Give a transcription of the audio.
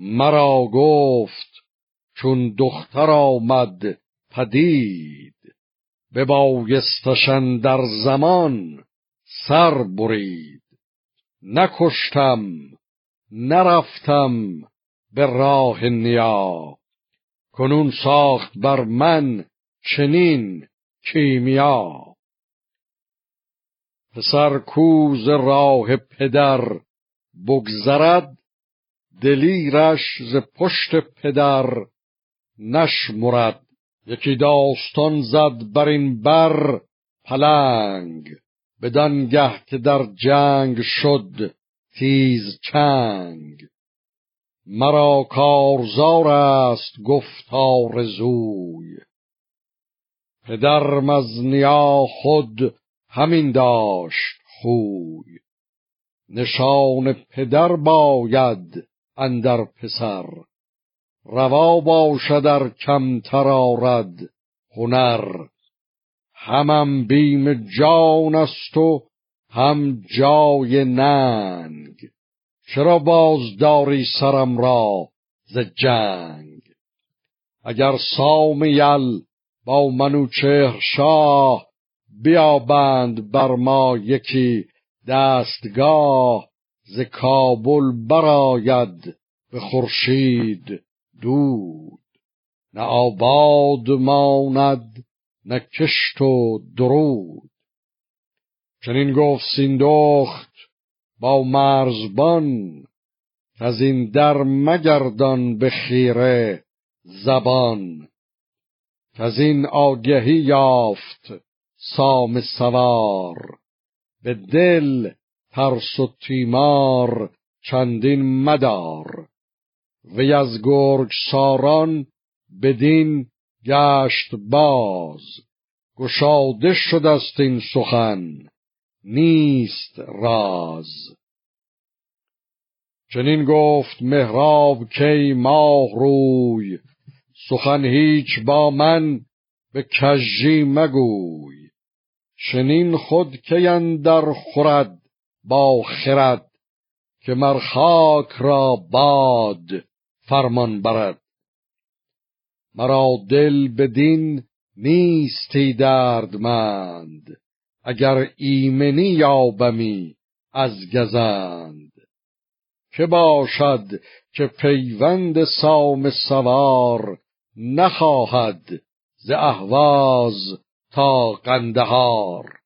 مرا گفت چون دختر آمد پدید. به بایستشن در زمان سر برید. نکشتم نرفتم به راه نیا کنون ساخت بر من چنین کیمیا. پسر کوز راه پدر بگذرد دلیرش ز پشت پدر نشمرد. یکی داستان زد بر این بر پلنگ. بدانگه که در جنگ شد تیز چنگ. مرا کارزار است گفتار زوی پدرم از نیا خود همین داشت خوی. نشان پدر باید اندر پسر. روا باشد در کمتر آرد هنر. همم بیم جان است و هم جای ننگ. چرا باز داری سرم را ز جنگ؟ اگر سام یل با منوچهر شاه بیابند بر ما یکی دستگاه ز کابل براید به خورشید دود. نه آباد ماند نه کشت و درود. چنین گفت سیندخت با مرزبان از این در مگردان به خیره زبان. از این آگهی یافت سام سوار به دل ترس و تیمار چندین مدار. وی از گرگ ساران بدین گشت باز. گشاده شد است این سخن نیست راز. چنین گفت مهراب کی ماه روی سخن هیچ با من به کژی مگوی. چنین خود کی در خورد با خرد که مر خاک را باد فرمان برد. مرا دل بدین نیستی دردمند اگر ایمنی یابمی از گزند. که باشد که پیوند سام سوار نخواهد ز اهواز تا قندهار.